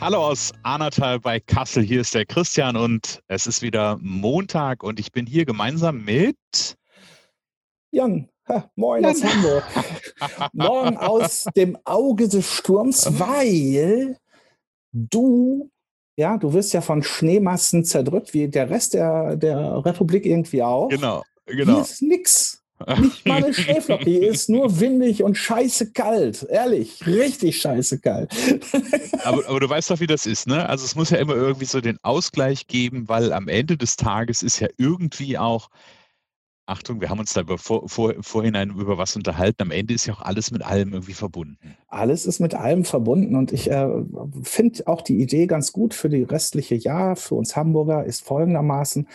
Hallo aus Arnatal bei Kassel. Hier ist der Christian und es ist wieder Montag und ich bin hier gemeinsam mit Jan. Ha, moin aus Hamburg. Morgen aus dem Auge des Sturms, weil du, ja, du wirst ja von Schneemassen zerdrückt, wie der Rest der, der Republik irgendwie auch. Genau, genau. Hier ist nix. Nicht mal eine Schneeflocke. Hier ist nur windig und scheiße kalt. Ehrlich, richtig scheiße kalt. aber, aber, du weißt doch, wie das ist, ne? Also es muss ja immer irgendwie so den Ausgleich geben, weil am Ende des Tages ist ja irgendwie auch Achtung, wir haben uns da vor, vor, vorhinein über was unterhalten. Am Ende ist ja auch alles mit allem irgendwie verbunden. Alles ist mit allem verbunden und ich äh, finde auch die Idee ganz gut für die restliche Jahr, für uns Hamburger, ist folgendermaßen,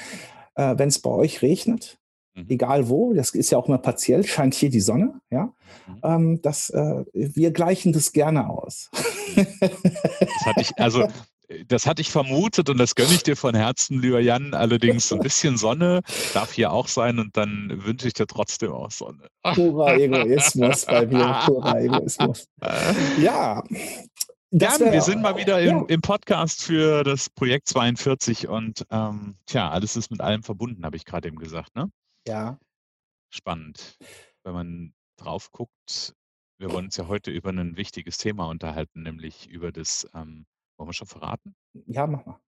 äh, wenn es bei euch regnet, mhm. egal wo, das ist ja auch immer partiell, scheint hier die Sonne, ja, mhm. ähm, das, äh, wir gleichen das gerne aus. Das hatte ich, also das hatte ich vermutet und das gönne ich dir von Herzen, lieber Jan. Allerdings ein bisschen Sonne darf hier auch sein und dann wünsche ich dir trotzdem auch Sonne. Purer Egoismus bei mir, purer Egoismus. Ja. Jan, wir sind mal wieder im, ja. im, Podcast für das Projekt 42 und ähm, tja, alles ist mit allem verbunden, habe ich gerade eben gesagt, ne? Ja. Spannend. Wenn man drauf guckt, wir wollen uns ja heute über ein wichtiges Thema unterhalten, nämlich über das ähm, wollen wir schon verraten? Ja, mach mal.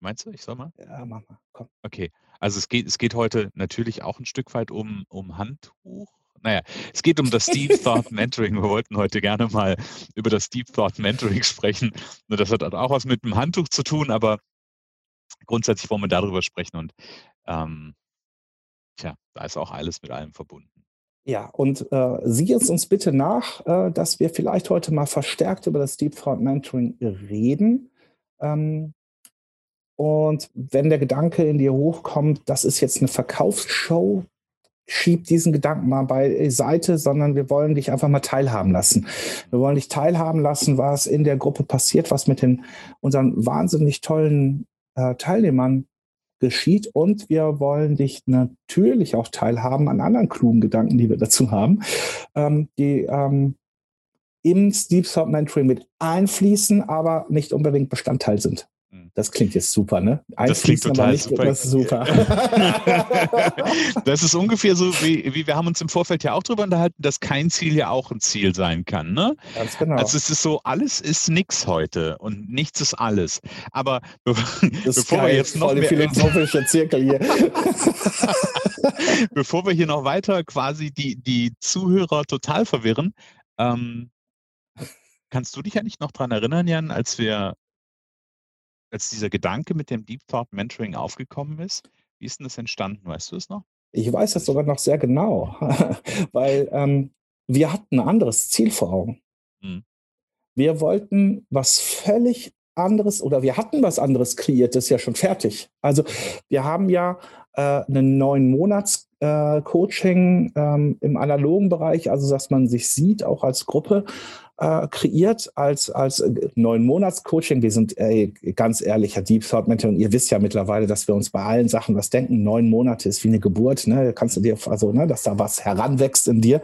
Meinst du, ich soll mal? Ja, mach mal. Komm. Okay. Also es geht, es geht heute natürlich auch ein Stück weit um, um Handtuch. Naja, es geht um das Deep Thought Mentoring. Wir wollten heute gerne mal über das Deep Thought Mentoring sprechen. Nur das hat auch was mit dem Handtuch zu tun, aber grundsätzlich wollen wir darüber sprechen und ähm, tja, da ist auch alles mit allem verbunden. Ja, und äh, sieh es uns bitte nach, äh, dass wir vielleicht heute mal verstärkt über das Deep Thought Mentoring reden. Ähm, und wenn der Gedanke in dir hochkommt, das ist jetzt eine Verkaufsshow, schieb diesen Gedanken mal beiseite, sondern wir wollen dich einfach mal teilhaben lassen. Wir wollen dich teilhaben lassen, was in der Gruppe passiert, was mit den unseren wahnsinnig tollen äh, Teilnehmern geschieht. Und wir wollen dich natürlich auch teilhaben an anderen klugen Gedanken, die wir dazu haben, ähm, die ähm, im Deep Thought Mentoring mit einfließen, aber nicht unbedingt Bestandteil sind. Hm. Das klingt jetzt super, ne? das klingt total nicht, super. Das ist super. das ist ungefähr so, wie, wie wir haben uns im Vorfeld ja auch darüber unterhalten, dass kein Ziel ja auch ein Ziel sein kann, ne? Ganz genau. Also es ist so, alles ist nichts heute und nichts ist alles. Aber be bevor geil, wir jetzt noch mehr philosophische Zirkel hier. bevor wir hier noch weiter quasi die, die Zuhörer total verwirren, ähm, Kannst du dich ja nicht noch daran erinnern, Jan, als wir als dieser Gedanke mit dem Deep Thought Mentoring aufgekommen ist? Wie ist denn das entstanden? Weißt du es noch? Ich weiß das sogar noch sehr genau, weil ähm, wir hatten ein anderes Ziel vor Augen. Hm. Wir wollten was völlig anderes oder wir hatten was anderes kreiert, das ist ja schon fertig. Also wir haben ja äh, einen neuen Monats äh, Coaching ähm, im analogen Bereich, also dass man sich sieht, auch als Gruppe, äh, kreiert als, als äh, neun Monats Coaching. Wir sind ey, ganz ehrlich, Herr Deep Thought Mentor, und ihr wisst ja mittlerweile, dass wir uns bei allen Sachen was denken. Neun Monate ist wie eine Geburt, ne? Kannst du dir, also, ne, dass da was heranwächst in dir.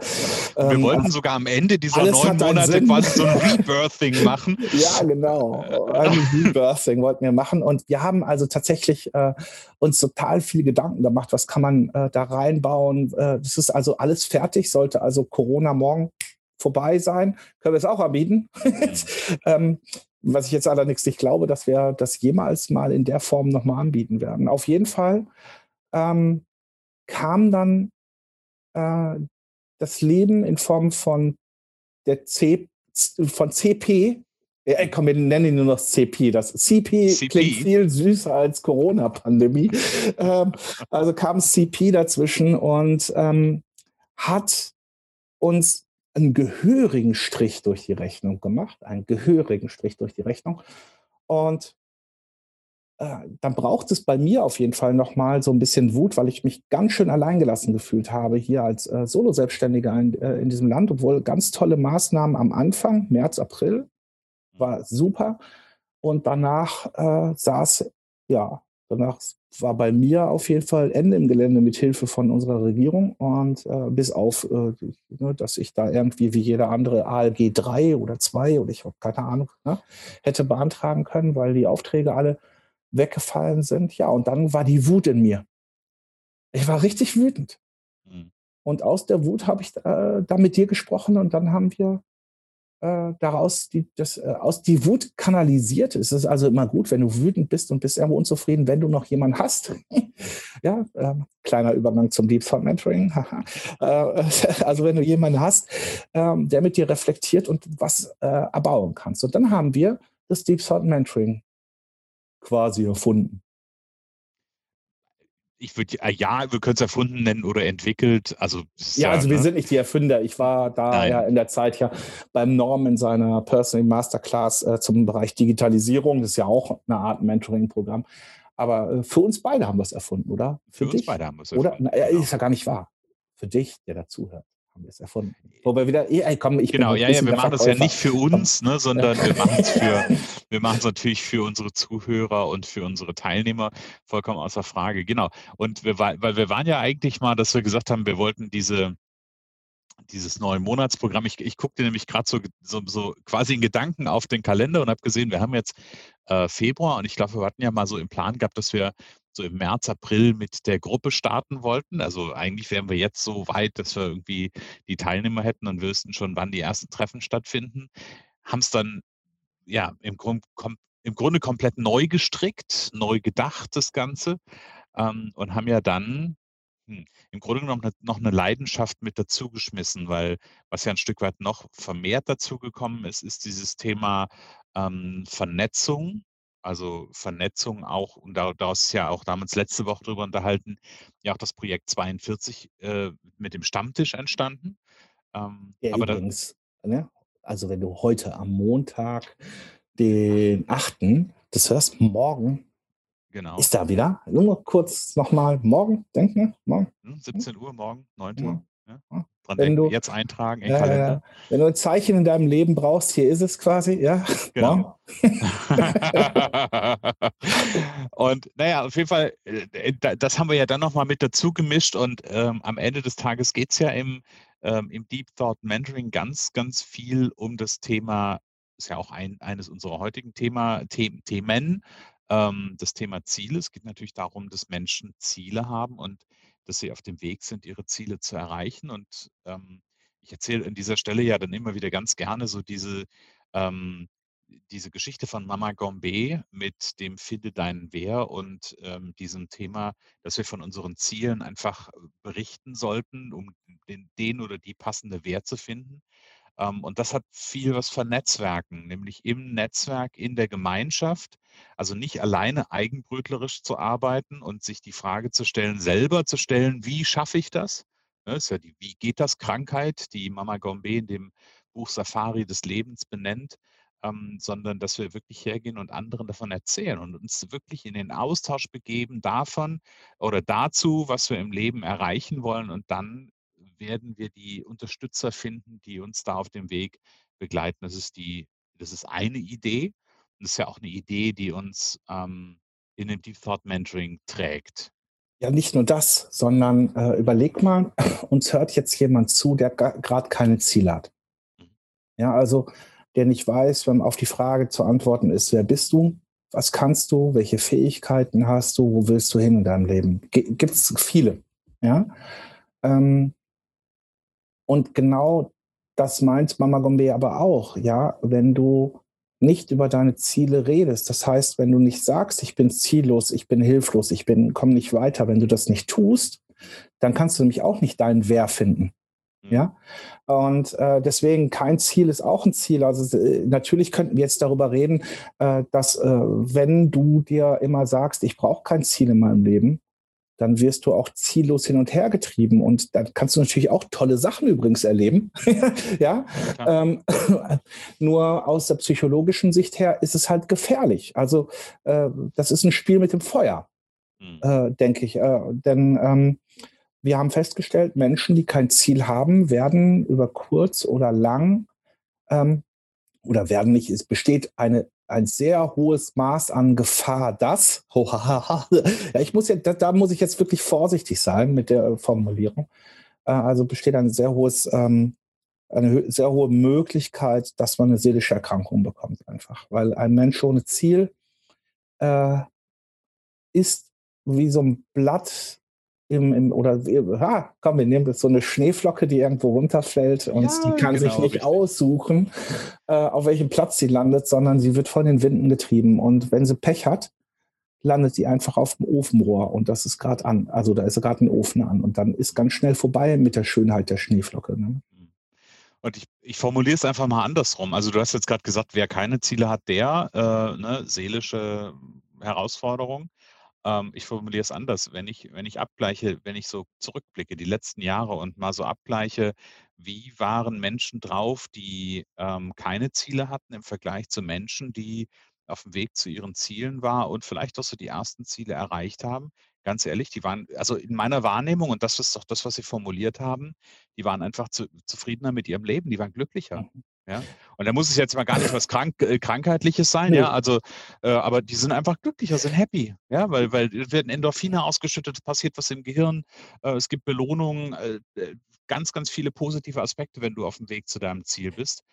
Wir ähm, wollten sogar am Ende dieser neun Monate quasi so ein Rebirthing machen. ja, genau. Ein Rebirthing wollten wir machen. Und wir haben also tatsächlich äh, uns total viele Gedanken gemacht, was kann man äh, da reinbauen. Äh, das ist also alles fertig, sollte also Corona morgen vorbei sein. Können wir es auch anbieten. ähm, was ich jetzt allerdings nicht glaube, dass wir das jemals mal in der Form nochmal anbieten werden. Auf jeden Fall ähm, kam dann äh, das Leben in Form von der C, von CP. Äh, komm, wir nennen ihn nur noch CP. Das CP, CP. klingt viel süßer als Corona-Pandemie. ähm, also kam CP dazwischen und ähm, hat uns einen gehörigen Strich durch die Rechnung gemacht, einen gehörigen Strich durch die Rechnung. Und äh, dann braucht es bei mir auf jeden Fall nochmal so ein bisschen Wut, weil ich mich ganz schön alleingelassen gefühlt habe hier als äh, Solo-Selbstständiger in, äh, in diesem Land, obwohl ganz tolle Maßnahmen am Anfang, März, April, war super. Und danach äh, saß, ja, danach war bei mir auf jeden Fall Ende im Gelände mit Hilfe von unserer Regierung und äh, bis auf, äh, ne, dass ich da irgendwie wie jeder andere ALG 3 oder 2 oder ich habe keine Ahnung, ne, hätte beantragen können, weil die Aufträge alle weggefallen sind. Ja, und dann war die Wut in mir. Ich war richtig wütend. Mhm. Und aus der Wut habe ich äh, da mit dir gesprochen und dann haben wir äh, daraus die, das, äh, aus die Wut kanalisiert. Es ist also immer gut, wenn du wütend bist und bist irgendwo unzufrieden, wenn du noch jemanden hast. ja, äh, kleiner Übergang zum Deep Thought Mentoring. Äh, also wenn du jemanden hast, ähm, der mit dir reflektiert und was äh, erbauen kannst. Und dann haben wir das Deep Thought Mentoring quasi erfunden ich würde äh, ja, wir können es erfunden nennen oder entwickelt. Also ja, also wir ne? sind nicht die Erfinder. Ich war da Nein. ja in der Zeit ja beim Norm in seiner Personal Masterclass äh, zum Bereich Digitalisierung. Das ist ja auch eine Art Mentoring-Programm. Aber äh, für uns beide haben wir es erfunden, oder? Für, für dich? uns beide haben wir es erfunden. Oder? Na, genau. Ist ja gar nicht wahr. Für dich, der dazuhört haben wir es erfunden. Wobei wieder, ey, komm, ich genau, ja, ja, wir machen das ja nicht für uns, ne, sondern wir machen es für, wir machen es natürlich für unsere Zuhörer und für unsere Teilnehmer, vollkommen außer Frage, genau. Und wir, weil wir waren ja eigentlich mal, dass wir gesagt haben, wir wollten diese, dieses neue Monatsprogramm. Ich, ich guckte nämlich gerade so, so, so, quasi in Gedanken auf den Kalender und habe gesehen, wir haben jetzt äh, Februar und ich glaube, wir hatten ja mal so im Plan gehabt, dass wir so im März, April mit der Gruppe starten wollten. Also eigentlich wären wir jetzt so weit, dass wir irgendwie die Teilnehmer hätten und wüssten schon, wann die ersten Treffen stattfinden. Haben es dann ja im, Grund, kom, im Grunde komplett neu gestrickt, neu gedacht, das Ganze. Ähm, und haben ja dann hm, im Grunde genommen noch eine Leidenschaft mit dazugeschmissen, weil was ja ein Stück weit noch vermehrt dazugekommen ist, ist dieses Thema ähm, Vernetzung also Vernetzung auch, und daraus ist ja auch damals letzte Woche darüber unterhalten, ja auch das Projekt 42 äh, mit dem Stammtisch entstanden. Ähm, ja, aber übrigens, ne? also wenn du heute am Montag, den 8., das hörst, morgen genau. ist da wieder. Nur kurz nochmal, morgen, denken, morgen. 17 hm, Uhr morgen, 9 Uhr. Ja. Dran wenn du, jetzt eintragen in ja, Kalender. Ja. Wenn du ein Zeichen in deinem Leben brauchst, hier ist es quasi, ja. Genau. und naja, auf jeden Fall, äh, das haben wir ja dann nochmal mit dazu gemischt und ähm, am Ende des Tages geht es ja im, ähm, im Deep Thought Mentoring ganz, ganz viel um das Thema, ist ja auch ein, eines unserer heutigen Thema, The Themen, ähm, das Thema Ziele. Es geht natürlich darum, dass Menschen Ziele haben und dass sie auf dem Weg sind, ihre Ziele zu erreichen. Und ähm, ich erzähle an dieser Stelle ja dann immer wieder ganz gerne so diese, ähm, diese Geschichte von Mama Gombe mit dem Finde deinen Wer und ähm, diesem Thema, dass wir von unseren Zielen einfach äh, berichten sollten, um den, den oder die passende Wehr zu finden. Ähm, und das hat viel was von Netzwerken, nämlich im Netzwerk, in der Gemeinschaft. Also nicht alleine eigenbrötlerisch zu arbeiten und sich die Frage zu stellen, selber zu stellen, wie schaffe ich das? Das ne, ist ja die Wie geht das Krankheit, die Mama Gombe in dem Buch Safari des Lebens benennt, ähm, sondern dass wir wirklich hergehen und anderen davon erzählen und uns wirklich in den Austausch begeben davon oder dazu, was wir im Leben erreichen wollen und dann werden wir die Unterstützer finden, die uns da auf dem Weg begleiten. Das ist die, das ist eine Idee. Und das ist ja auch eine Idee, die uns ähm, in dem Deep Thought Mentoring trägt. Ja, nicht nur das, sondern äh, überleg mal, uns hört jetzt jemand zu, der gerade keine Ziele hat. Mhm. Ja, also der nicht weiß, wenn auf die Frage zu antworten ist, wer bist du, was kannst du, welche Fähigkeiten hast du, wo willst du hin in deinem Leben? Gibt es viele. Ja, ähm, und genau das meint Mama Gombe aber auch, ja, wenn du nicht über deine Ziele redest. Das heißt, wenn du nicht sagst, ich bin ziellos, ich bin hilflos, ich bin, komme nicht weiter, wenn du das nicht tust, dann kannst du nämlich auch nicht deinen Wer finden. Mhm. Ja, und äh, deswegen kein Ziel ist auch ein Ziel. Also äh, natürlich könnten wir jetzt darüber reden, äh, dass äh, wenn du dir immer sagst, ich brauche kein Ziel in meinem Leben, dann wirst du auch ziellos hin und her getrieben. Und dann kannst du natürlich auch tolle Sachen übrigens erleben. ja. Ähm, nur aus der psychologischen Sicht her ist es halt gefährlich. Also äh, das ist ein Spiel mit dem Feuer, mhm. äh, denke ich. Äh, denn ähm, wir haben festgestellt, Menschen, die kein Ziel haben, werden über kurz oder lang ähm, oder werden nicht, es besteht eine ein sehr hohes Maß an Gefahr, dass, ja, ich muss ja, da, da, muss ich jetzt wirklich vorsichtig sein mit der Formulierung. Äh, also besteht ein sehr hohes, ähm, eine sehr hohe Möglichkeit, dass man eine seelische Erkrankung bekommt, einfach. Weil ein Mensch ohne Ziel äh, ist wie so ein Blatt im, im, oder ha, komm, wir nehmen jetzt so eine Schneeflocke, die irgendwo runterfällt und ja, die kann genau, sich nicht richtig. aussuchen, äh, auf welchem Platz sie landet, sondern sie wird von den Winden getrieben. Und wenn sie Pech hat, landet sie einfach auf dem Ofenrohr und das ist gerade an. Also da ist gerade ein Ofen an und dann ist ganz schnell vorbei mit der Schönheit der Schneeflocke. Ne? Und ich, ich formuliere es einfach mal andersrum. Also du hast jetzt gerade gesagt, wer keine Ziele hat, der äh, ne, seelische Herausforderung. Ähm, ich formuliere es anders. Wenn ich, wenn ich abgleiche, wenn ich so zurückblicke, die letzten Jahre und mal so abgleiche, wie waren Menschen drauf, die ähm, keine Ziele hatten im Vergleich zu Menschen, die auf dem Weg zu ihren Zielen waren und vielleicht auch so die ersten Ziele erreicht haben. Ganz ehrlich, die waren, also in meiner Wahrnehmung, und das ist doch das, was Sie formuliert haben, die waren einfach zu, zufriedener mit ihrem Leben, die waren glücklicher. Mhm. Ja? Und da muss es jetzt mal gar nicht was Krank äh, Krankheitliches sein, nee. ja. Also, äh, aber die sind einfach glücklicher, sind happy, ja, weil, weil werden Endorphine ausgeschüttet, es passiert was im Gehirn, äh, es gibt Belohnungen, äh, äh, ganz, ganz viele positive Aspekte, wenn du auf dem Weg zu deinem Ziel bist.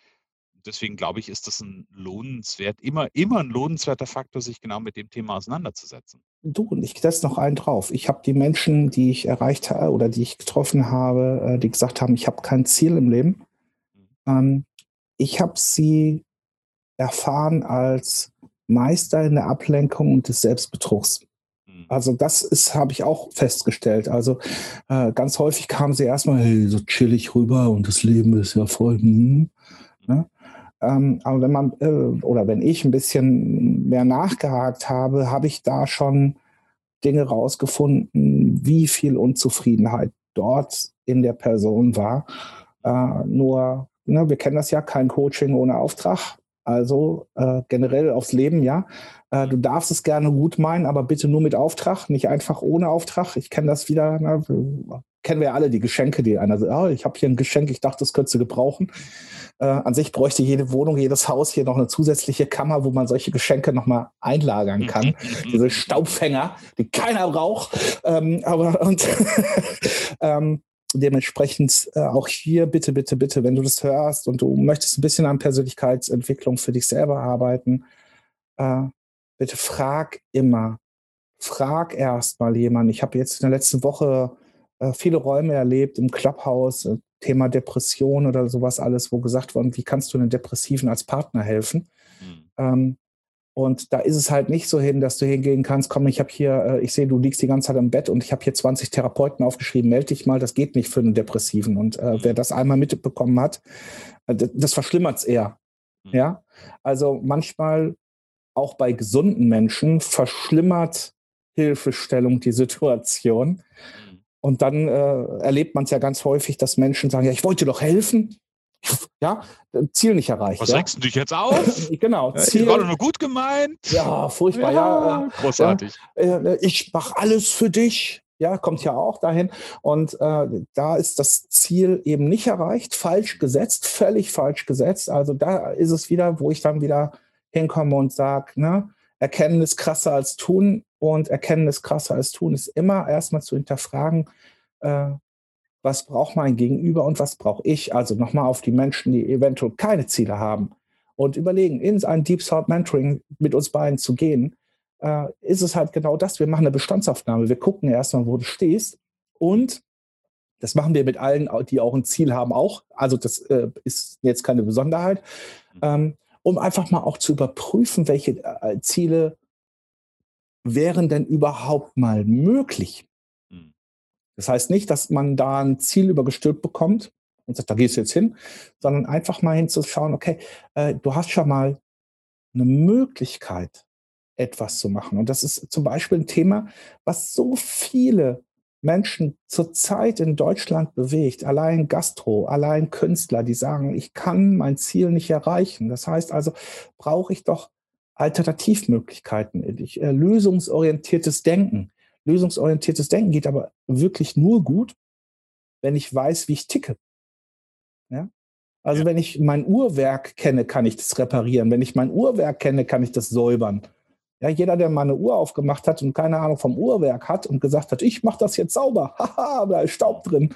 Deswegen glaube ich, ist das ein lohnenswert, immer, immer ein lohnenswerter Faktor, sich genau mit dem Thema auseinanderzusetzen. Du, und ich setze noch einen drauf. Ich habe die Menschen, die ich erreicht habe oder die ich getroffen habe, äh, die gesagt haben, ich habe kein Ziel im Leben. Mhm. Ähm, ich habe sie erfahren als Meister in der Ablenkung und des Selbstbetrugs. Mhm. Also das ist, habe ich auch festgestellt. Also äh, ganz häufig kamen sie erstmal hey, so chillig rüber und das Leben ist ja voll. Hm, ne? ähm, aber wenn man äh, oder wenn ich ein bisschen mehr nachgehakt habe, habe ich da schon Dinge rausgefunden, wie viel Unzufriedenheit dort in der Person war. Äh, nur Ne, wir kennen das ja, kein Coaching ohne Auftrag. Also äh, generell aufs Leben, ja. Äh, du darfst es gerne gut meinen, aber bitte nur mit Auftrag, nicht einfach ohne Auftrag. Ich kenne das wieder, ne, kennen wir ja alle die Geschenke, die einer sagt, oh, ich habe hier ein Geschenk, ich dachte, das könntest du gebrauchen. Äh, an sich bräuchte jede Wohnung, jedes Haus hier noch eine zusätzliche Kammer, wo man solche Geschenke nochmal einlagern mhm, kann. Mhm, Diese mhm. Staubfänger, die keiner braucht. Ähm, aber und ähm, dementsprechend äh, auch hier bitte, bitte, bitte, wenn du das hörst und du möchtest ein bisschen an Persönlichkeitsentwicklung für dich selber arbeiten, äh, bitte frag immer, frag erst mal jemanden. Ich habe jetzt in der letzten Woche äh, viele Räume erlebt im Clubhouse, äh, Thema Depression oder sowas alles, wo gesagt wurde, wie kannst du einen Depressiven als Partner helfen? Mhm. Ähm, und da ist es halt nicht so hin, dass du hingehen kannst, komm, ich habe hier, äh, ich sehe, du liegst die ganze Zeit im Bett und ich habe hier 20 Therapeuten aufgeschrieben, melde dich mal, das geht nicht für einen Depressiven. Und äh, wer das einmal mitbekommen hat, äh, das verschlimmert es eher. Mhm. Ja, also manchmal auch bei gesunden Menschen verschlimmert Hilfestellung die Situation. Mhm. Und dann äh, erlebt man es ja ganz häufig, dass Menschen sagen, ja, ich wollte doch helfen, ja, Ziel nicht erreicht. Was ja. regst du dich jetzt auf? genau. Ziel, war doch nur gut gemeint. Ja, furchtbar, ja. ja großartig. Ja, ich mache alles für dich. Ja, kommt ja auch dahin. Und äh, da ist das Ziel eben nicht erreicht, falsch gesetzt, völlig falsch gesetzt. Also da ist es wieder, wo ich dann wieder hinkomme und sage, ne, Erkennen ist krasser als tun und Erkennen ist krasser als tun ist immer erstmal zu hinterfragen, äh, was braucht mein Gegenüber und was brauche ich? Also nochmal auf die Menschen, die eventuell keine Ziele haben und überlegen, in ein Deep Thought Mentoring mit uns beiden zu gehen, äh, ist es halt genau das. Wir machen eine Bestandsaufnahme. Wir gucken erstmal, wo du stehst und das machen wir mit allen, die auch ein Ziel haben, auch. Also das äh, ist jetzt keine Besonderheit, ähm, um einfach mal auch zu überprüfen, welche äh, Ziele wären denn überhaupt mal möglich. Das heißt nicht, dass man da ein Ziel übergestülpt bekommt und sagt, da gehst du jetzt hin, sondern einfach mal hinzuschauen, okay, äh, du hast schon mal eine Möglichkeit, etwas zu machen. Und das ist zum Beispiel ein Thema, was so viele Menschen zurzeit in Deutschland bewegt. Allein Gastro, allein Künstler, die sagen, ich kann mein Ziel nicht erreichen. Das heißt also, brauche ich doch Alternativmöglichkeiten, ich, äh, lösungsorientiertes Denken. Lösungsorientiertes Denken geht aber wirklich nur gut, wenn ich weiß, wie ich ticke. Ja? Also ja. wenn ich mein Uhrwerk kenne, kann ich das reparieren. Wenn ich mein Uhrwerk kenne, kann ich das säubern. Ja, jeder, der mal eine Uhr aufgemacht hat und keine Ahnung vom Uhrwerk hat und gesagt hat, ich mache das jetzt sauber, haha, da ist Staub drin,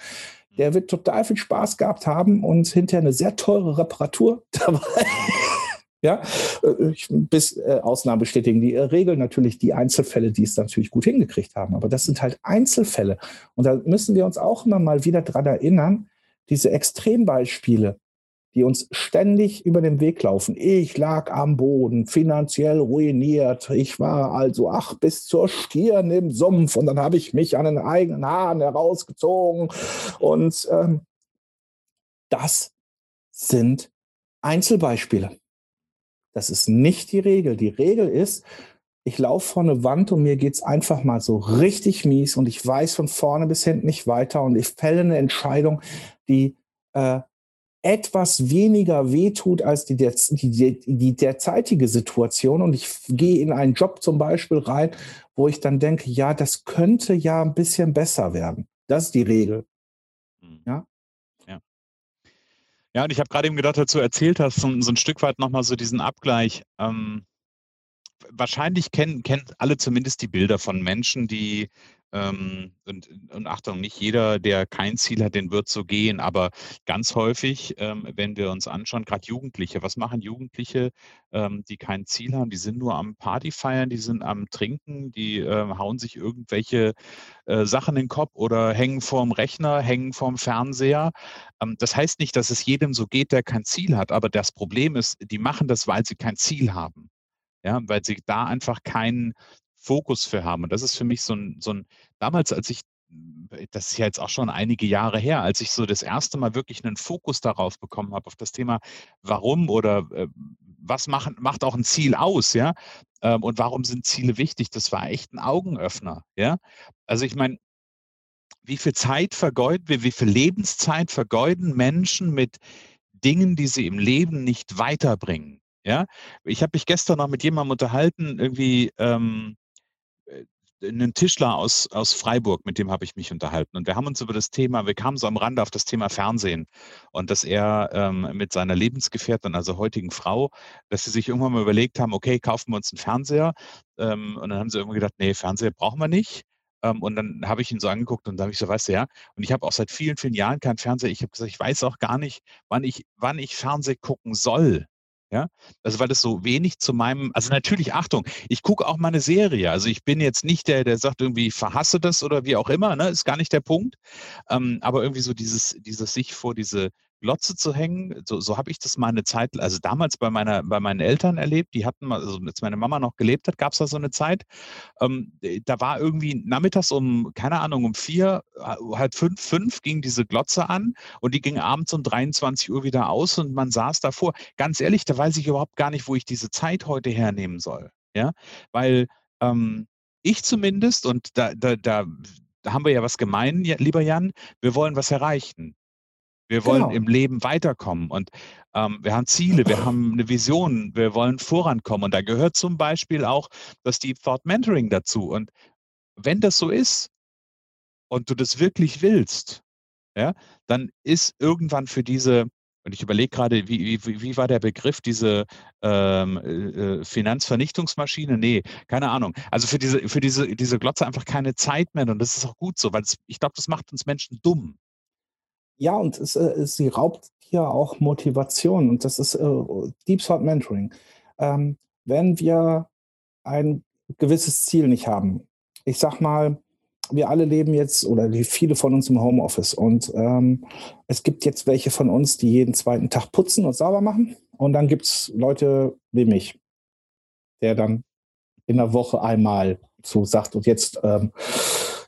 der wird total viel Spaß gehabt haben und hinterher eine sehr teure Reparatur dabei. ja, äh, ich, bis äh, Ausnahmen bestätigen die Regel natürlich die Einzelfälle, die es natürlich gut hingekriegt haben. Aber das sind halt Einzelfälle. Und da müssen wir uns auch immer mal wieder dran erinnern, diese Extrembeispiele, die uns ständig über den Weg laufen. Ich lag am Boden, finanziell ruiniert. Ich war also ach bis zur Stirn im Sumpf und dann habe ich mich an den eigenen Haaren herausgezogen. Und ähm, das sind Einzelbeispiele. Das ist nicht die Regel. Die Regel ist, ich laufe vor eine Wand und mir geht es einfach mal so richtig mies und ich weiß von vorne bis hinten nicht weiter und ich fälle eine Entscheidung, die äh, etwas weniger wehtut als die, der, die, die derzeitige Situation. Und ich gehe in einen Job zum Beispiel rein, wo ich dann denke, ja, das könnte ja ein bisschen besser werden. Das ist die Regel. Ja und ich habe gerade eben gedacht, dazu erzählt hast, so, so ein Stück weit nochmal so diesen Abgleich. Ähm, wahrscheinlich kennen, kennen alle zumindest die Bilder von Menschen, die ähm, und, und, Achtung, nicht jeder, der kein Ziel hat, den wird so gehen. Aber ganz häufig, ähm, wenn wir uns anschauen, gerade Jugendliche, was machen Jugendliche, ähm, die kein Ziel haben? Die sind nur am Party feiern, die sind am Trinken, die äh, hauen sich irgendwelche äh, Sachen in den Kopf oder hängen vorm Rechner, hängen vorm Fernseher. Ähm, das heißt nicht, dass es jedem so geht, der kein Ziel hat. Aber das Problem ist, die machen das, weil sie kein Ziel haben. Ja, weil sie da einfach keinen Fokus für haben. Und das ist für mich so ein, so ein damals, als ich, das ist ja jetzt auch schon einige Jahre her, als ich so das erste Mal wirklich einen Fokus darauf bekommen habe, auf das Thema, warum oder äh, was machen, macht auch ein Ziel aus, ja? Ähm, und warum sind Ziele wichtig? Das war echt ein Augenöffner, ja? Also ich meine, wie viel Zeit vergeuden wir, wie viel Lebenszeit vergeuden Menschen mit Dingen, die sie im Leben nicht weiterbringen? Ja, ich habe mich gestern noch mit jemandem unterhalten, irgendwie, ähm, äh, einen Tischler aus, aus Freiburg, mit dem habe ich mich unterhalten. Und wir haben uns über das Thema, wir kamen so am Rande auf das Thema Fernsehen und dass er ähm, mit seiner Lebensgefährtin, also heutigen Frau, dass sie sich irgendwann mal überlegt haben, okay, kaufen wir uns einen Fernseher. Ähm, und dann haben sie irgendwie gedacht, nee, Fernseher brauchen wir nicht. Ähm, und dann habe ich ihn so angeguckt und da habe ich so, weißt du ja, und ich habe auch seit vielen, vielen Jahren keinen Fernseher. Ich habe gesagt, ich weiß auch gar nicht, wann ich, wann ich Fernseh gucken soll. Ja, also weil das so wenig zu meinem, also natürlich Achtung, ich gucke auch mal eine Serie. Also ich bin jetzt nicht der, der sagt irgendwie, ich verhasse das oder wie auch immer, ne? Ist gar nicht der Punkt. Ähm, aber irgendwie so dieses, dieses sich vor diese Glotze zu hängen. So, so habe ich das mal eine Zeit, also damals bei meiner, bei meinen Eltern erlebt. Die hatten mal, also als meine Mama noch gelebt hat, gab es da so eine Zeit. Ähm, da war irgendwie nachmittags um, keine Ahnung, um vier, halb fünf, fünf ging diese Glotze an und die ging abends um 23 Uhr wieder aus und man saß davor. Ganz ehrlich, da weiß ich überhaupt gar nicht, wo ich diese Zeit heute hernehmen soll. Ja, weil ähm, ich zumindest, und da, da, da, da haben wir ja was gemein, lieber Jan, wir wollen was erreichen. Wir wollen genau. im Leben weiterkommen und ähm, wir haben Ziele, wir haben eine Vision, wir wollen vorankommen. Und da gehört zum Beispiel auch das Deep Thought Mentoring dazu. Und wenn das so ist und du das wirklich willst, ja, dann ist irgendwann für diese, und ich überlege gerade, wie, wie, wie war der Begriff, diese ähm, äh, Finanzvernichtungsmaschine? Nee, keine Ahnung. Also für diese, für diese, diese Glotze einfach keine Zeit mehr. Und das ist auch gut so, weil es, ich glaube, das macht uns Menschen dumm. Ja, und es, äh, sie raubt hier auch Motivation und das ist äh, Deep Thought Mentoring. Ähm, wenn wir ein gewisses Ziel nicht haben, ich sag mal, wir alle leben jetzt oder viele von uns im Homeoffice und ähm, es gibt jetzt welche von uns, die jeden zweiten Tag putzen und sauber machen und dann gibt es Leute wie mich, der dann in der Woche einmal so sagt und jetzt ähm,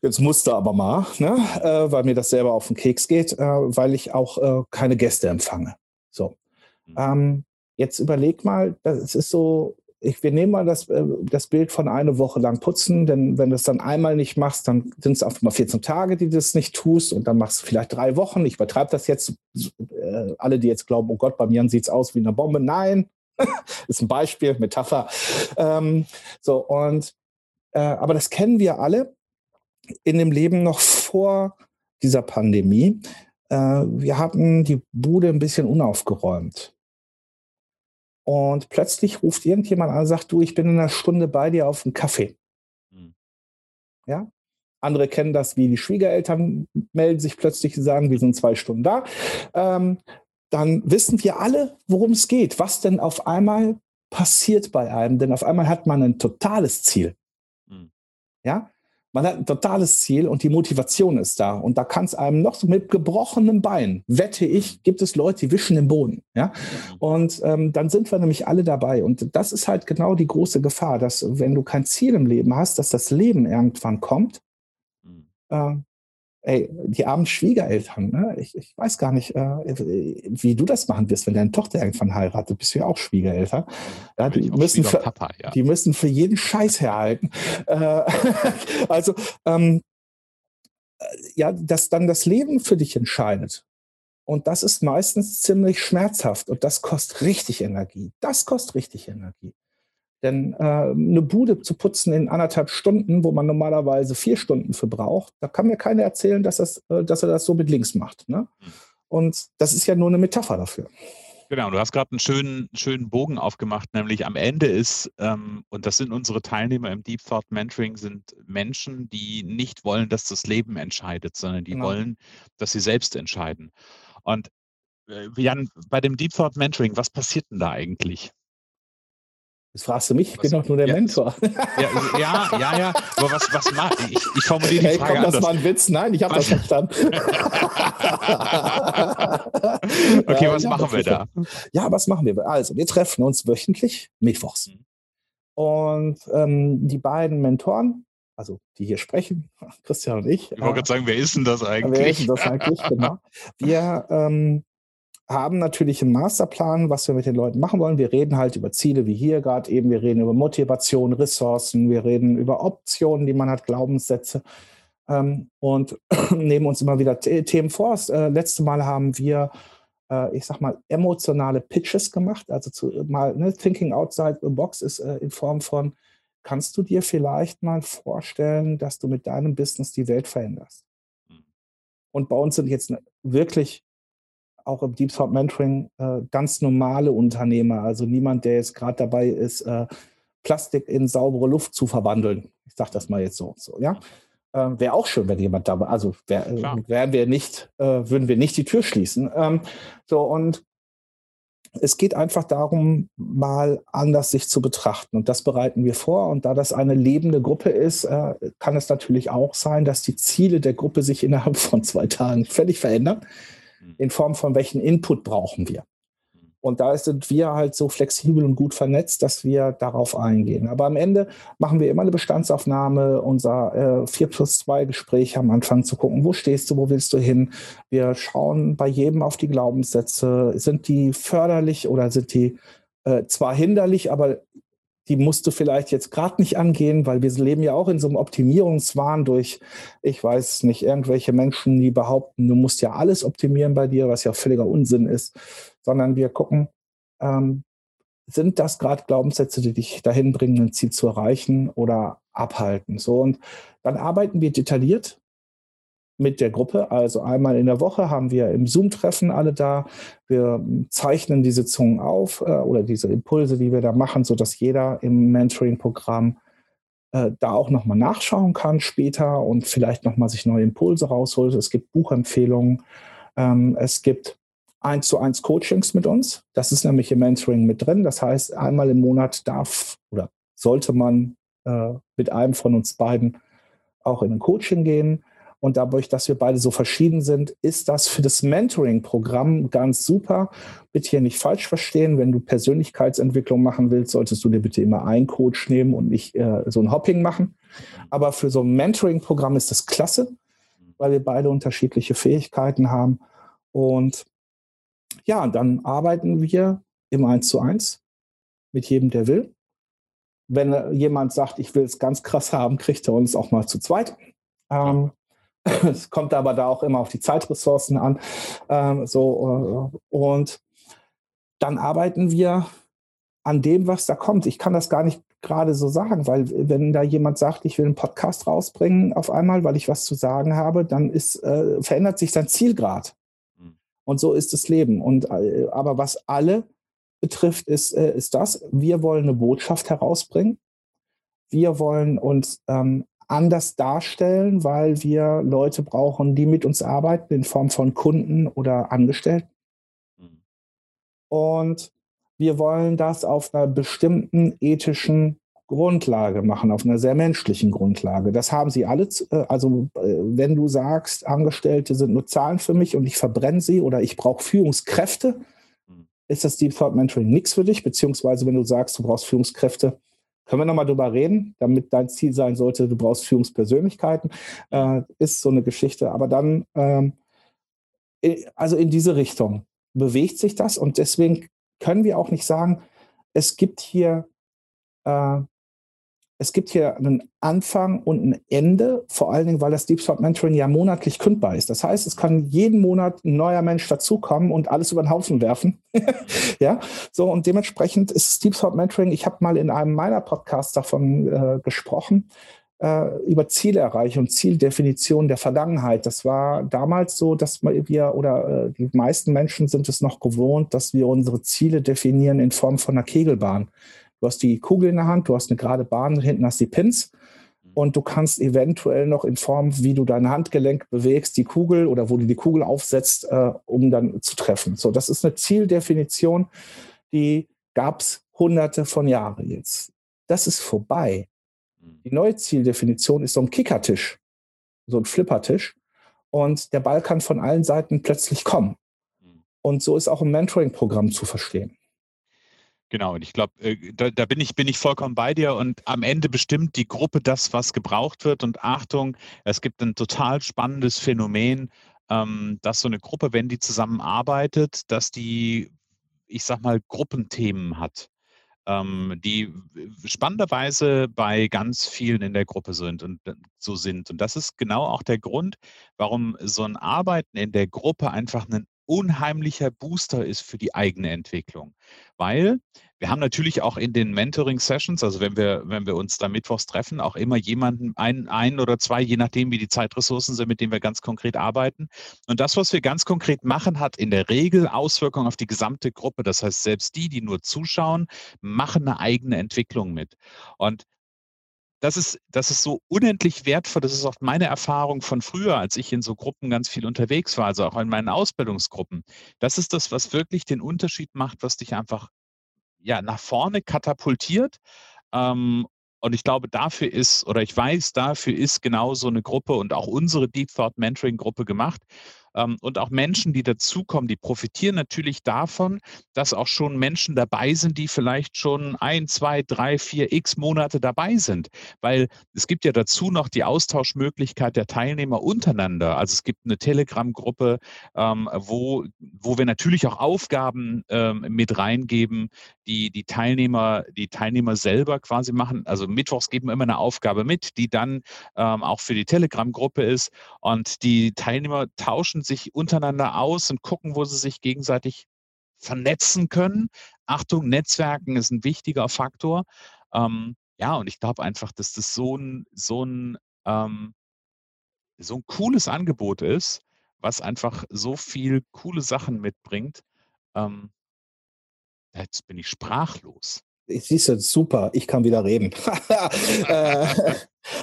Jetzt musste aber mal, ne? äh, weil mir das selber auf den Keks geht, äh, weil ich auch äh, keine Gäste empfange. So. Mhm. Ähm, jetzt überleg mal, es ist so, ich, wir nehmen mal das, äh, das Bild von eine Woche lang putzen, denn wenn du es dann einmal nicht machst, dann sind es einfach mal 14 Tage, die du das nicht tust und dann machst du vielleicht drei Wochen. Ich übertreibe das jetzt. Äh, alle, die jetzt glauben, oh Gott, bei mir sieht es aus wie eine Bombe. Nein, ist ein Beispiel, Metapher. Ähm, so, und äh, aber das kennen wir alle in dem Leben noch vor dieser Pandemie. Äh, wir hatten die Bude ein bisschen unaufgeräumt. Und plötzlich ruft irgendjemand an und sagt, du, ich bin in einer Stunde bei dir auf einen Kaffee. Mhm. Ja? Andere kennen das, wie die Schwiegereltern melden sich plötzlich und sagen, wir sind zwei Stunden da. Ähm, dann wissen wir alle, worum es geht, was denn auf einmal passiert bei einem. Denn auf einmal hat man ein totales Ziel. Mhm. Ja? Man hat ein totales Ziel und die Motivation ist da. Und da kann es einem noch so mit gebrochenem Bein, wette ich, gibt es Leute, die wischen den Boden. Ja? Mhm. Und ähm, dann sind wir nämlich alle dabei. Und das ist halt genau die große Gefahr, dass wenn du kein Ziel im Leben hast, dass das Leben irgendwann kommt, mhm. äh, ey, die armen Schwiegereltern, ne? ich, ich weiß gar nicht, äh, wie du das machen wirst, wenn deine Tochter irgendwann heiratet, bist du ja auch Schwiegereltern. Ja, die, müssen für, Papa, ja. die müssen für jeden Scheiß herhalten. Äh, also, ähm, äh, ja, dass dann das Leben für dich entscheidet. Und das ist meistens ziemlich schmerzhaft und das kostet richtig Energie. Das kostet richtig Energie. Denn äh, eine Bude zu putzen in anderthalb Stunden, wo man normalerweise vier Stunden für braucht, da kann mir keiner erzählen, dass, das, äh, dass er das so mit links macht. Ne? Hm. Und das ist ja nur eine Metapher dafür. Genau, du hast gerade einen schönen, schönen Bogen aufgemacht, nämlich am Ende ist, ähm, und das sind unsere Teilnehmer im Deep Thought Mentoring, sind Menschen, die nicht wollen, dass das Leben entscheidet, sondern die genau. wollen, dass sie selbst entscheiden. Und äh, Jan, bei dem Deep Thought Mentoring, was passiert denn da eigentlich? Das fragst du mich, ich bin doch nur der ja, Mentor. Ja, ja, ja, ja, aber was, was mach ich? Ich formuliere die hey, Frage komm, das war ein Witz. Nein, ich habe das verstanden. okay, was ja, machen wir da? Ja, was machen wir? Also, wir treffen uns wöchentlich, mittwochs. Mhm. Und ähm, die beiden Mentoren, also die hier sprechen, Christian und ich. Ich wollte äh, gerade sagen, wer ist denn das eigentlich? Wer ist denn das eigentlich, genau. Wir ähm, haben natürlich einen Masterplan, was wir mit den Leuten machen wollen. Wir reden halt über Ziele wie hier gerade eben. Wir reden über Motivation, Ressourcen. Wir reden über Optionen, die man hat, Glaubenssätze. Ähm, und nehmen uns immer wieder Themen vor. Das äh, letzte Mal haben wir, äh, ich sag mal, emotionale Pitches gemacht. Also zu, mal ne, Thinking Outside the Box ist äh, in Form von, kannst du dir vielleicht mal vorstellen, dass du mit deinem Business die Welt veränderst? Hm. Und bei uns sind jetzt wirklich auch im Deep Thought Mentoring äh, ganz normale Unternehmer, also niemand, der jetzt gerade dabei ist, äh, Plastik in saubere Luft zu verwandeln. Ich sage das mal jetzt so. so ja? Äh, Wäre auch schön, wenn jemand dabei, also wär, äh, wären wir nicht, äh, würden wir nicht die Tür schließen. Ähm, so und es geht einfach darum, mal anders sich zu betrachten. Und das bereiten wir vor. Und da das eine lebende Gruppe ist, äh, kann es natürlich auch sein, dass die Ziele der Gruppe sich innerhalb von zwei Tagen völlig verändern in Form von welchen Input brauchen wir. Und da sind wir halt so flexibel und gut vernetzt, dass wir darauf eingehen. Aber am Ende machen wir immer eine Bestandsaufnahme, unser äh, 4 plus 2 Gespräch am Anfang zu gucken, wo stehst du, wo willst du hin. Wir schauen bei jedem auf die Glaubenssätze. Sind die förderlich oder sind die äh, zwar hinderlich, aber die musst du vielleicht jetzt gerade nicht angehen, weil wir leben ja auch in so einem Optimierungswahn durch, ich weiß nicht, irgendwelche Menschen, die behaupten, du musst ja alles optimieren bei dir, was ja völliger Unsinn ist, sondern wir gucken, ähm, sind das gerade Glaubenssätze, die dich dahin bringen, ein Ziel zu erreichen oder abhalten? So und dann arbeiten wir detailliert mit der Gruppe. Also einmal in der Woche haben wir im Zoom-Treffen alle da. Wir zeichnen die Sitzungen auf äh, oder diese Impulse, die wir da machen, sodass jeder im Mentoring-Programm äh, da auch nochmal nachschauen kann später und vielleicht nochmal sich neue Impulse rausholt. Es gibt Buchempfehlungen. Ähm, es gibt eins zu eins Coachings mit uns. Das ist nämlich im Mentoring mit drin. Das heißt, einmal im Monat darf oder sollte man äh, mit einem von uns beiden auch in ein Coaching gehen. Und dadurch, dass wir beide so verschieden sind, ist das für das Mentoring-Programm ganz super. Bitte hier nicht falsch verstehen. Wenn du Persönlichkeitsentwicklung machen willst, solltest du dir bitte immer einen Coach nehmen und nicht äh, so ein Hopping machen. Aber für so ein Mentoring-Programm ist das klasse, weil wir beide unterschiedliche Fähigkeiten haben. Und ja, dann arbeiten wir im 1 zu 1 mit jedem, der will. wenn jemand sagt, ich will es ganz krass haben, kriegt er uns auch mal zu zweit. Ähm, es kommt aber da auch immer auf die Zeitressourcen an. Ähm, so, äh, und dann arbeiten wir an dem, was da kommt. Ich kann das gar nicht gerade so sagen, weil wenn da jemand sagt, ich will einen Podcast rausbringen auf einmal, weil ich was zu sagen habe, dann ist, äh, verändert sich sein Zielgrad. Mhm. Und so ist das Leben. Und, äh, aber was alle betrifft, ist, äh, ist das, wir wollen eine Botschaft herausbringen. Wir wollen uns ähm, anders darstellen, weil wir Leute brauchen, die mit uns arbeiten in Form von Kunden oder Angestellten. Mhm. Und wir wollen das auf einer bestimmten ethischen Grundlage machen, auf einer sehr menschlichen Grundlage. Das haben sie alle. Äh, also äh, wenn du sagst, Angestellte sind nur Zahlen für mich und ich verbrenne sie oder ich brauche Führungskräfte, mhm. ist das Deep Thought Mentoring nichts für dich. Beziehungsweise wenn du sagst, du brauchst Führungskräfte, können wir nochmal drüber reden, damit dein Ziel sein sollte, du brauchst Führungspersönlichkeiten, äh, ist so eine Geschichte. Aber dann, ähm, also in diese Richtung bewegt sich das und deswegen können wir auch nicht sagen, es gibt hier äh, es gibt hier einen Anfang und ein Ende, vor allen Dingen, weil das Deep Thought Mentoring ja monatlich kündbar ist. Das heißt, es kann jeden Monat ein neuer Mensch dazukommen und alles über den Haufen werfen. ja, so und dementsprechend ist Deep Thought Mentoring, ich habe mal in einem meiner Podcasts davon äh, gesprochen, äh, über Zielerreichung, Zieldefinition der Vergangenheit. Das war damals so, dass wir oder äh, die meisten Menschen sind es noch gewohnt, dass wir unsere Ziele definieren in Form von einer Kegelbahn. Du hast die Kugel in der Hand, du hast eine gerade Bahn, hinten hast die Pins mhm. und du kannst eventuell noch in Form, wie du dein Handgelenk bewegst, die Kugel oder wo du die Kugel aufsetzt, äh, um dann zu treffen. So, das ist eine Zieldefinition, die gab es hunderte von Jahren jetzt. Das ist vorbei. Mhm. Die neue Zieldefinition ist so ein Kickertisch, so ein Flippertisch. Und der Ball kann von allen Seiten plötzlich kommen. Mhm. Und so ist auch ein Mentoring-Programm zu verstehen. Genau, und ich glaube, äh, da, da, bin ich, bin ich vollkommen bei dir und am Ende bestimmt die Gruppe das, was gebraucht wird. Und Achtung, es gibt ein total spannendes Phänomen, ähm, dass so eine Gruppe, wenn die zusammenarbeitet, dass die, ich sag mal, Gruppenthemen hat ähm, die spannenderweise bei ganz vielen in der Gruppe sind und so sind. Und das ist genau auch der Grund, warum so ein Arbeiten in der Gruppe einfach ein unheimlicher Booster ist für die eigene Entwicklung. Weil wir haben natürlich auch in den Mentoring-Sessions, also wenn wir, wenn wir uns da mittwochs treffen, auch immer jemanden, einen, einen oder zwei, je nachdem, wie die Zeitressourcen sind, mit denen wir ganz konkret arbeiten. Und das, was wir ganz konkret machen, hat in der Regel Auswirkungen auf die gesamte Gruppe. Das heißt, selbst die, die nur zuschauen, machen eine eigene Entwicklung mit. Und das ist, das ist so unendlich wertvoll. Das ist auch meine Erfahrung von früher, als ich in so Gruppen ganz viel unterwegs war, also auch in meinen Ausbildungsgruppen. Das ist das, was wirklich den Unterschied macht, was dich einfach ja, nach vorne katapultiert. Ähm, und ich glaube, dafür ist, oder ich weiß, dafür ist genau so eine Gruppe und auch unsere Deep Thought Mentoring Gruppe gemacht. Ähm, und auch Menschen, die dazukommen, die profitieren natürlich davon, dass auch schon Menschen dabei sind, die vielleicht schon ein, zwei, drei, vier x Monate dabei sind. Weil es gibt ja dazu noch die Austauschmöglichkeit der Teilnehmer untereinander. Also es gibt eine Telegram-Gruppe, ähm, wo, wo wir natürlich auch Aufgaben ähm, mit reingeben, die die Teilnehmer, die Teilnehmer selber quasi machen. Also mittwochs geben wir immer eine Aufgabe mit, die dann auch für die Telegram-Gruppe ist. Und die Teilnehmer tauschen tauschen sich untereinander aus und gucken, wo sie sich gegenseitig vernetzen können. Achtung, Netzwerken ist ein wichtiger Faktor. Ähm, ja, und ich glaube einfach, dass das so ein, so ein, ähm, so ein cooles Angebot ist, was einfach so viel coole Sachen mitbringt. Ähm, jetzt bin ich sprachlos. Siehst du, super, ich kann wieder reden. Äh,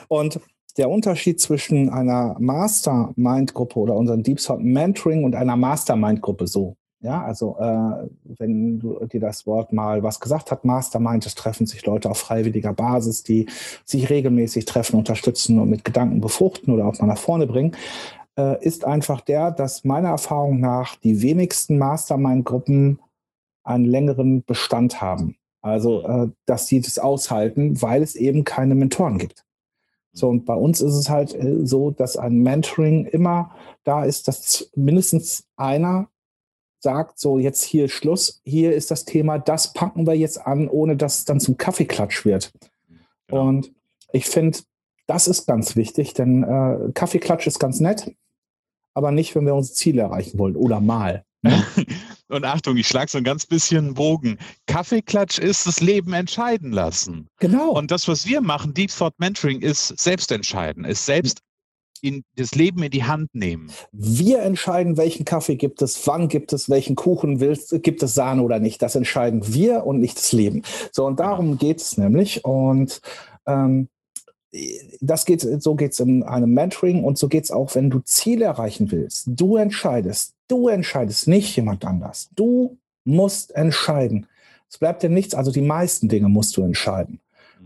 und der Unterschied zwischen einer Mastermind-Gruppe oder unserem Deep Thought Mentoring und einer Mastermind-Gruppe so. Ja, also äh, wenn du dir das Wort mal was gesagt hat, Mastermind, es treffen sich Leute auf freiwilliger Basis, die sich regelmäßig treffen, unterstützen und mit Gedanken befruchten oder auch mal nach vorne bringen, äh, ist einfach der, dass meiner Erfahrung nach die wenigsten Mastermind-Gruppen einen längeren Bestand haben. Also, äh, dass sie das aushalten, weil es eben keine Mentoren gibt. So, und bei uns ist es halt äh, so, dass ein Mentoring immer da ist, dass mindestens einer sagt, so jetzt hier Schluss, hier ist das Thema, das packen wir jetzt an, ohne dass es dann zum Kaffeeklatsch wird. Genau. Und ich finde, das ist ganz wichtig, denn äh, Kaffeeklatsch ist ganz nett, aber nicht, wenn wir unsere Ziele erreichen wollen oder mal. Und Achtung, ich schlage so ein ganz bisschen Bogen. Kaffeeklatsch ist das Leben entscheiden lassen. Genau. Und das, was wir machen, Deep Thought Mentoring, ist selbst entscheiden, ist selbst in das Leben in die Hand nehmen. Wir entscheiden, welchen Kaffee gibt es, wann gibt es, welchen Kuchen willst, gibt es Sahne oder nicht. Das entscheiden wir und nicht das Leben. So, und darum genau. geht es nämlich. Und ähm, das geht, so geht es in einem Mentoring und so geht es auch, wenn du Ziele erreichen willst. Du entscheidest. Du entscheidest, nicht jemand anders. Du musst entscheiden. Es bleibt dir nichts, also die meisten Dinge musst du entscheiden.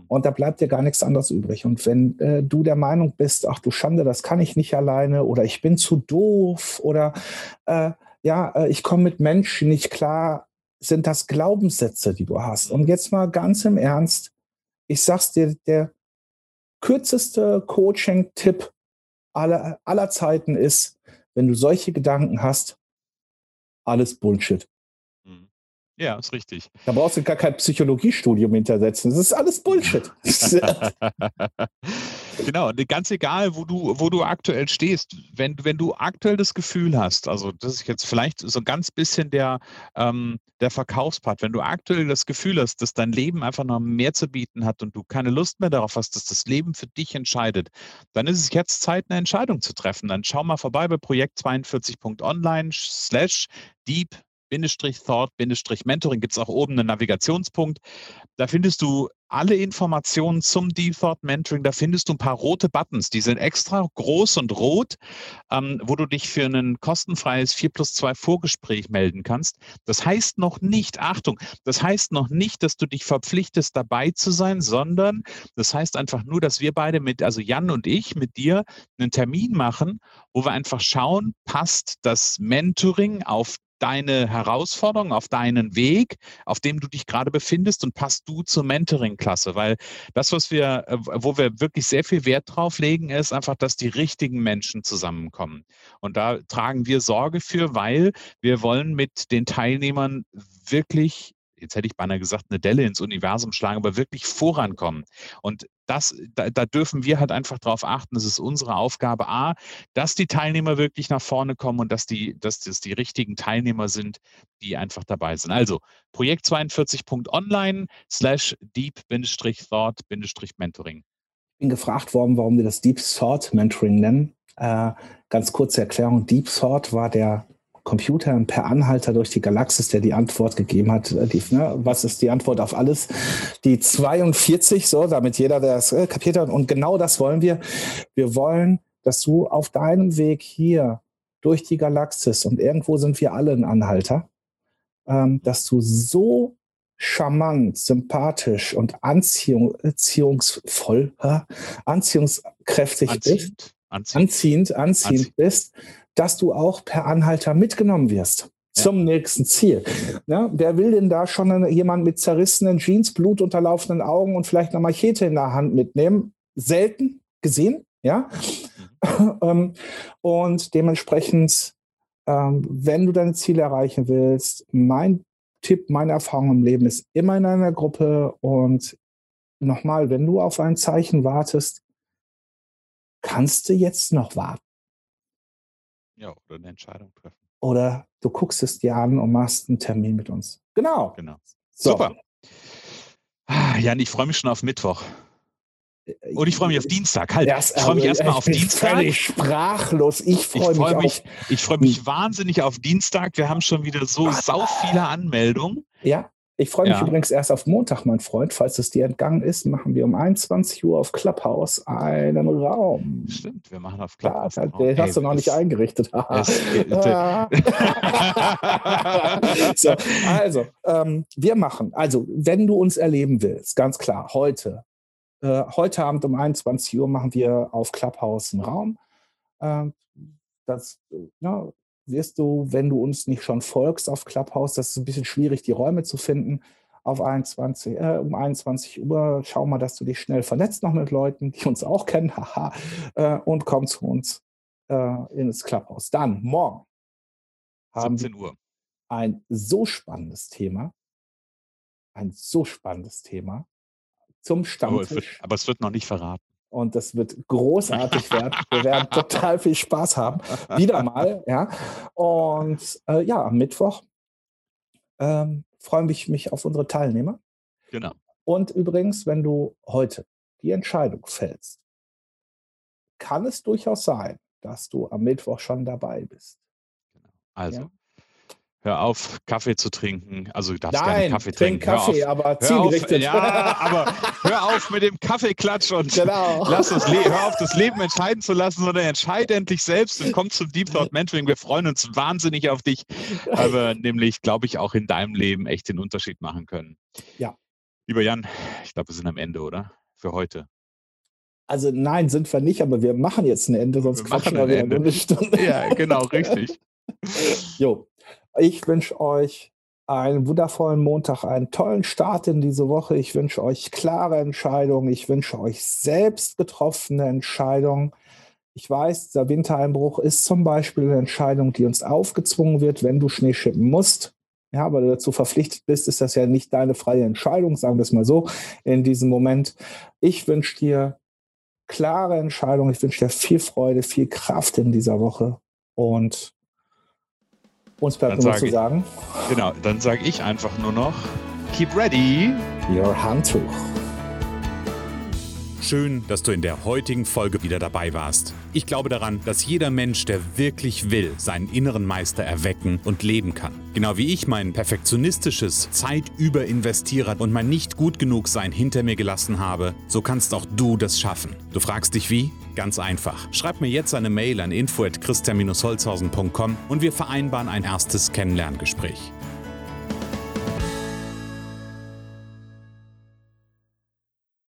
Und da bleibt dir gar nichts anderes übrig. Und wenn äh, du der Meinung bist, ach du Schande, das kann ich nicht alleine oder ich bin zu doof oder äh, ja, äh, ich komme mit Menschen nicht klar, sind das Glaubenssätze, die du hast. Und jetzt mal ganz im Ernst, ich sag's dir, der kürzeste Coaching-Tipp aller, aller Zeiten ist, wenn du solche Gedanken hast, alles Bullshit. Ja, ist richtig. Da brauchst du gar kein Psychologiestudium hintersetzen. Das ist alles Bullshit. genau, und ganz egal, wo du, wo du aktuell stehst, wenn, wenn du aktuell das Gefühl hast, also das ist jetzt vielleicht so ein ganz bisschen der, ähm, der Verkaufspart, wenn du aktuell das Gefühl hast, dass dein Leben einfach noch mehr zu bieten hat und du keine Lust mehr darauf hast, dass das Leben für dich entscheidet, dann ist es jetzt Zeit, eine Entscheidung zu treffen. Dann schau mal vorbei bei Projekt 42.online slash deep Thought-Mentoring gibt es auch oben einen Navigationspunkt. Da findest du alle Informationen zum Thought Mentoring. Da findest du ein paar rote Buttons, die sind extra groß und rot, ähm, wo du dich für ein kostenfreies 4 plus 2 Vorgespräch melden kannst. Das heißt noch nicht, Achtung, das heißt noch nicht, dass du dich verpflichtest, dabei zu sein, sondern das heißt einfach nur, dass wir beide mit, also Jan und ich, mit dir einen Termin machen, wo wir einfach schauen, passt das Mentoring auf deine Herausforderung, auf deinen Weg, auf dem du dich gerade befindest und passt du zur Mentoring-Klasse. Weil das, was wir, äh, wo wir wirklich sehr viel Wert drauf legen, ist einfach, dass die richtigen Menschen zusammenkommen. Und da tragen wir Sorge für, weil wir wollen mit den Teilnehmern wirklich jetzt hätte ich beinahe gesagt, eine Delle ins Universum schlagen, aber wirklich vorankommen. Und das, da, da dürfen wir halt einfach darauf achten, das ist unsere Aufgabe, A, dass die Teilnehmer wirklich nach vorne kommen und dass, die, dass das die richtigen Teilnehmer sind, die einfach dabei sind. Also Projekt 42.online slash deep-thought-mentoring. Ich bin gefragt worden, warum wir das Deep Thought Mentoring nennen. Äh, ganz kurze Erklärung. Deep Thought war der Computer per Anhalter durch die Galaxis, der die Antwort gegeben hat. Äh, die, ne, was ist die Antwort auf alles? Die 42, so, damit jeder das äh, kapiert hat. Und genau das wollen wir. Wir wollen, dass du auf deinem Weg hier durch die Galaxis und irgendwo sind wir alle ein Anhalter, ähm, dass du so charmant, sympathisch und anziehung, anziehungsvoll, äh, anziehungskräftig anziehend. bist, anziehend, anziehend, anziehend, anziehend bist, dass du auch per Anhalter mitgenommen wirst zum ja. nächsten Ziel. Ja, wer will denn da schon jemand mit zerrissenen Jeans, blutunterlaufenden Augen und vielleicht eine Machete in der Hand mitnehmen? Selten gesehen, ja. Mhm. Ähm, und dementsprechend, ähm, wenn du deine Ziele erreichen willst, mein Tipp, meine Erfahrung im Leben ist immer in einer Gruppe und nochmal, wenn du auf ein Zeichen wartest, kannst du jetzt noch warten. Ja, oder eine Entscheidung treffen. Oder du guckst es dir an und machst einen Termin mit uns. Genau. Genau. So. Super. Ah, Jan, ich freue mich schon auf Mittwoch. Äh, und ich freue mich auf Dienstag. Halt, ich freue mich erstmal auf Dienstag. Völlig sprachlos. Ich freue mich, mich. Ich freue mich wahnsinnig auf Dienstag. Wir haben schon wieder so sau viele Anmeldungen. Ja. Ich freue mich ja. übrigens erst auf Montag, mein Freund. Falls es dir entgangen ist, machen wir um 21 Uhr auf Clubhouse einen Raum. Stimmt, wir machen auf Clubhouse. Ja, den hast du noch nicht eingerichtet. so, also, ähm, wir machen, also, wenn du uns erleben willst, ganz klar, heute, äh, heute Abend um 21 Uhr machen wir auf Clubhouse einen Raum. Äh, das, ja, wirst du, wenn du uns nicht schon folgst auf Clubhouse, das ist ein bisschen schwierig, die Räume zu finden. Auf 21, äh, um 21 Uhr schau mal, dass du dich schnell vernetzt noch mit Leuten, die uns auch kennen, haha, äh, und komm zu uns äh, ins Clubhouse. Dann morgen haben 17 Uhr. ein so spannendes Thema, ein so spannendes Thema. zum Stammtisch. Wird, aber es wird noch nicht verraten. Und das wird großartig werden. Wir werden total viel Spaß haben. Wieder mal, ja. Und äh, ja, am Mittwoch ähm, freue ich mich auf unsere Teilnehmer. Genau. Und übrigens, wenn du heute die Entscheidung fällst, kann es durchaus sein, dass du am Mittwoch schon dabei bist. Also, ja? Hör auf, Kaffee zu trinken. Also, du darfst Nein, gerne Kaffee trink trinken. Kaffee, hör auf, aber hör auf, zielgerichtet. ja, aber hör auf mit dem Kaffeeklatsch und Genau. lass das Le hör auf, das Leben entscheiden zu lassen, sondern entscheid endlich selbst und komm zum Deep Thought Mentoring. Wir freuen uns wahnsinnig auf dich, weil wir nämlich, glaube ich, auch in deinem Leben echt den Unterschied machen können. Ja. Lieber Jan, ich glaube, wir sind am Ende, oder? Für heute. Also nein, sind wir nicht, aber wir machen jetzt ein Ende, sonst Wir quatschen machen wir wieder eine Stunde. Ja, genau, richtig. Jo, ich wünsche euch einen wundervollen Montag, einen tollen Start in diese Woche. Ich wünsche euch klare Entscheidungen. Ich wünsche euch selbst getroffene Entscheidungen. Ich weiß, der Wintereinbruch ist zum Beispiel eine Entscheidung, die uns aufgezwungen wird, wenn du Schnee schippen musst. Ja, weil du dazu verpflichtet bist, ist das ja nicht deine freie Entscheidung, sagen wir es mal so, in diesem Moment. Ich wünsche dir klare Entscheidungen. Ich wünsche dir viel Freude, viel Kraft in dieser Woche. Und uns bleibt Dann nur sage zu ich- sagen, Genau, dann sage ich einfach nur noch, keep ready. your Handtuch. Schön, dass du in der heutigen Folge wieder dabei warst. Ich glaube daran, dass jeder Mensch, der wirklich will, seinen inneren Meister erwecken und leben kann. Genau wie ich mein perfektionistisches Zeitüberinvestierer und mein nicht gut genug sein hinter mir gelassen habe, so kannst auch du das schaffen. Du fragst dich wie? Ganz einfach. Schreib mir jetzt eine Mail an info@christian-holzhausen.com und wir vereinbaren ein erstes Kennenlerngespräch.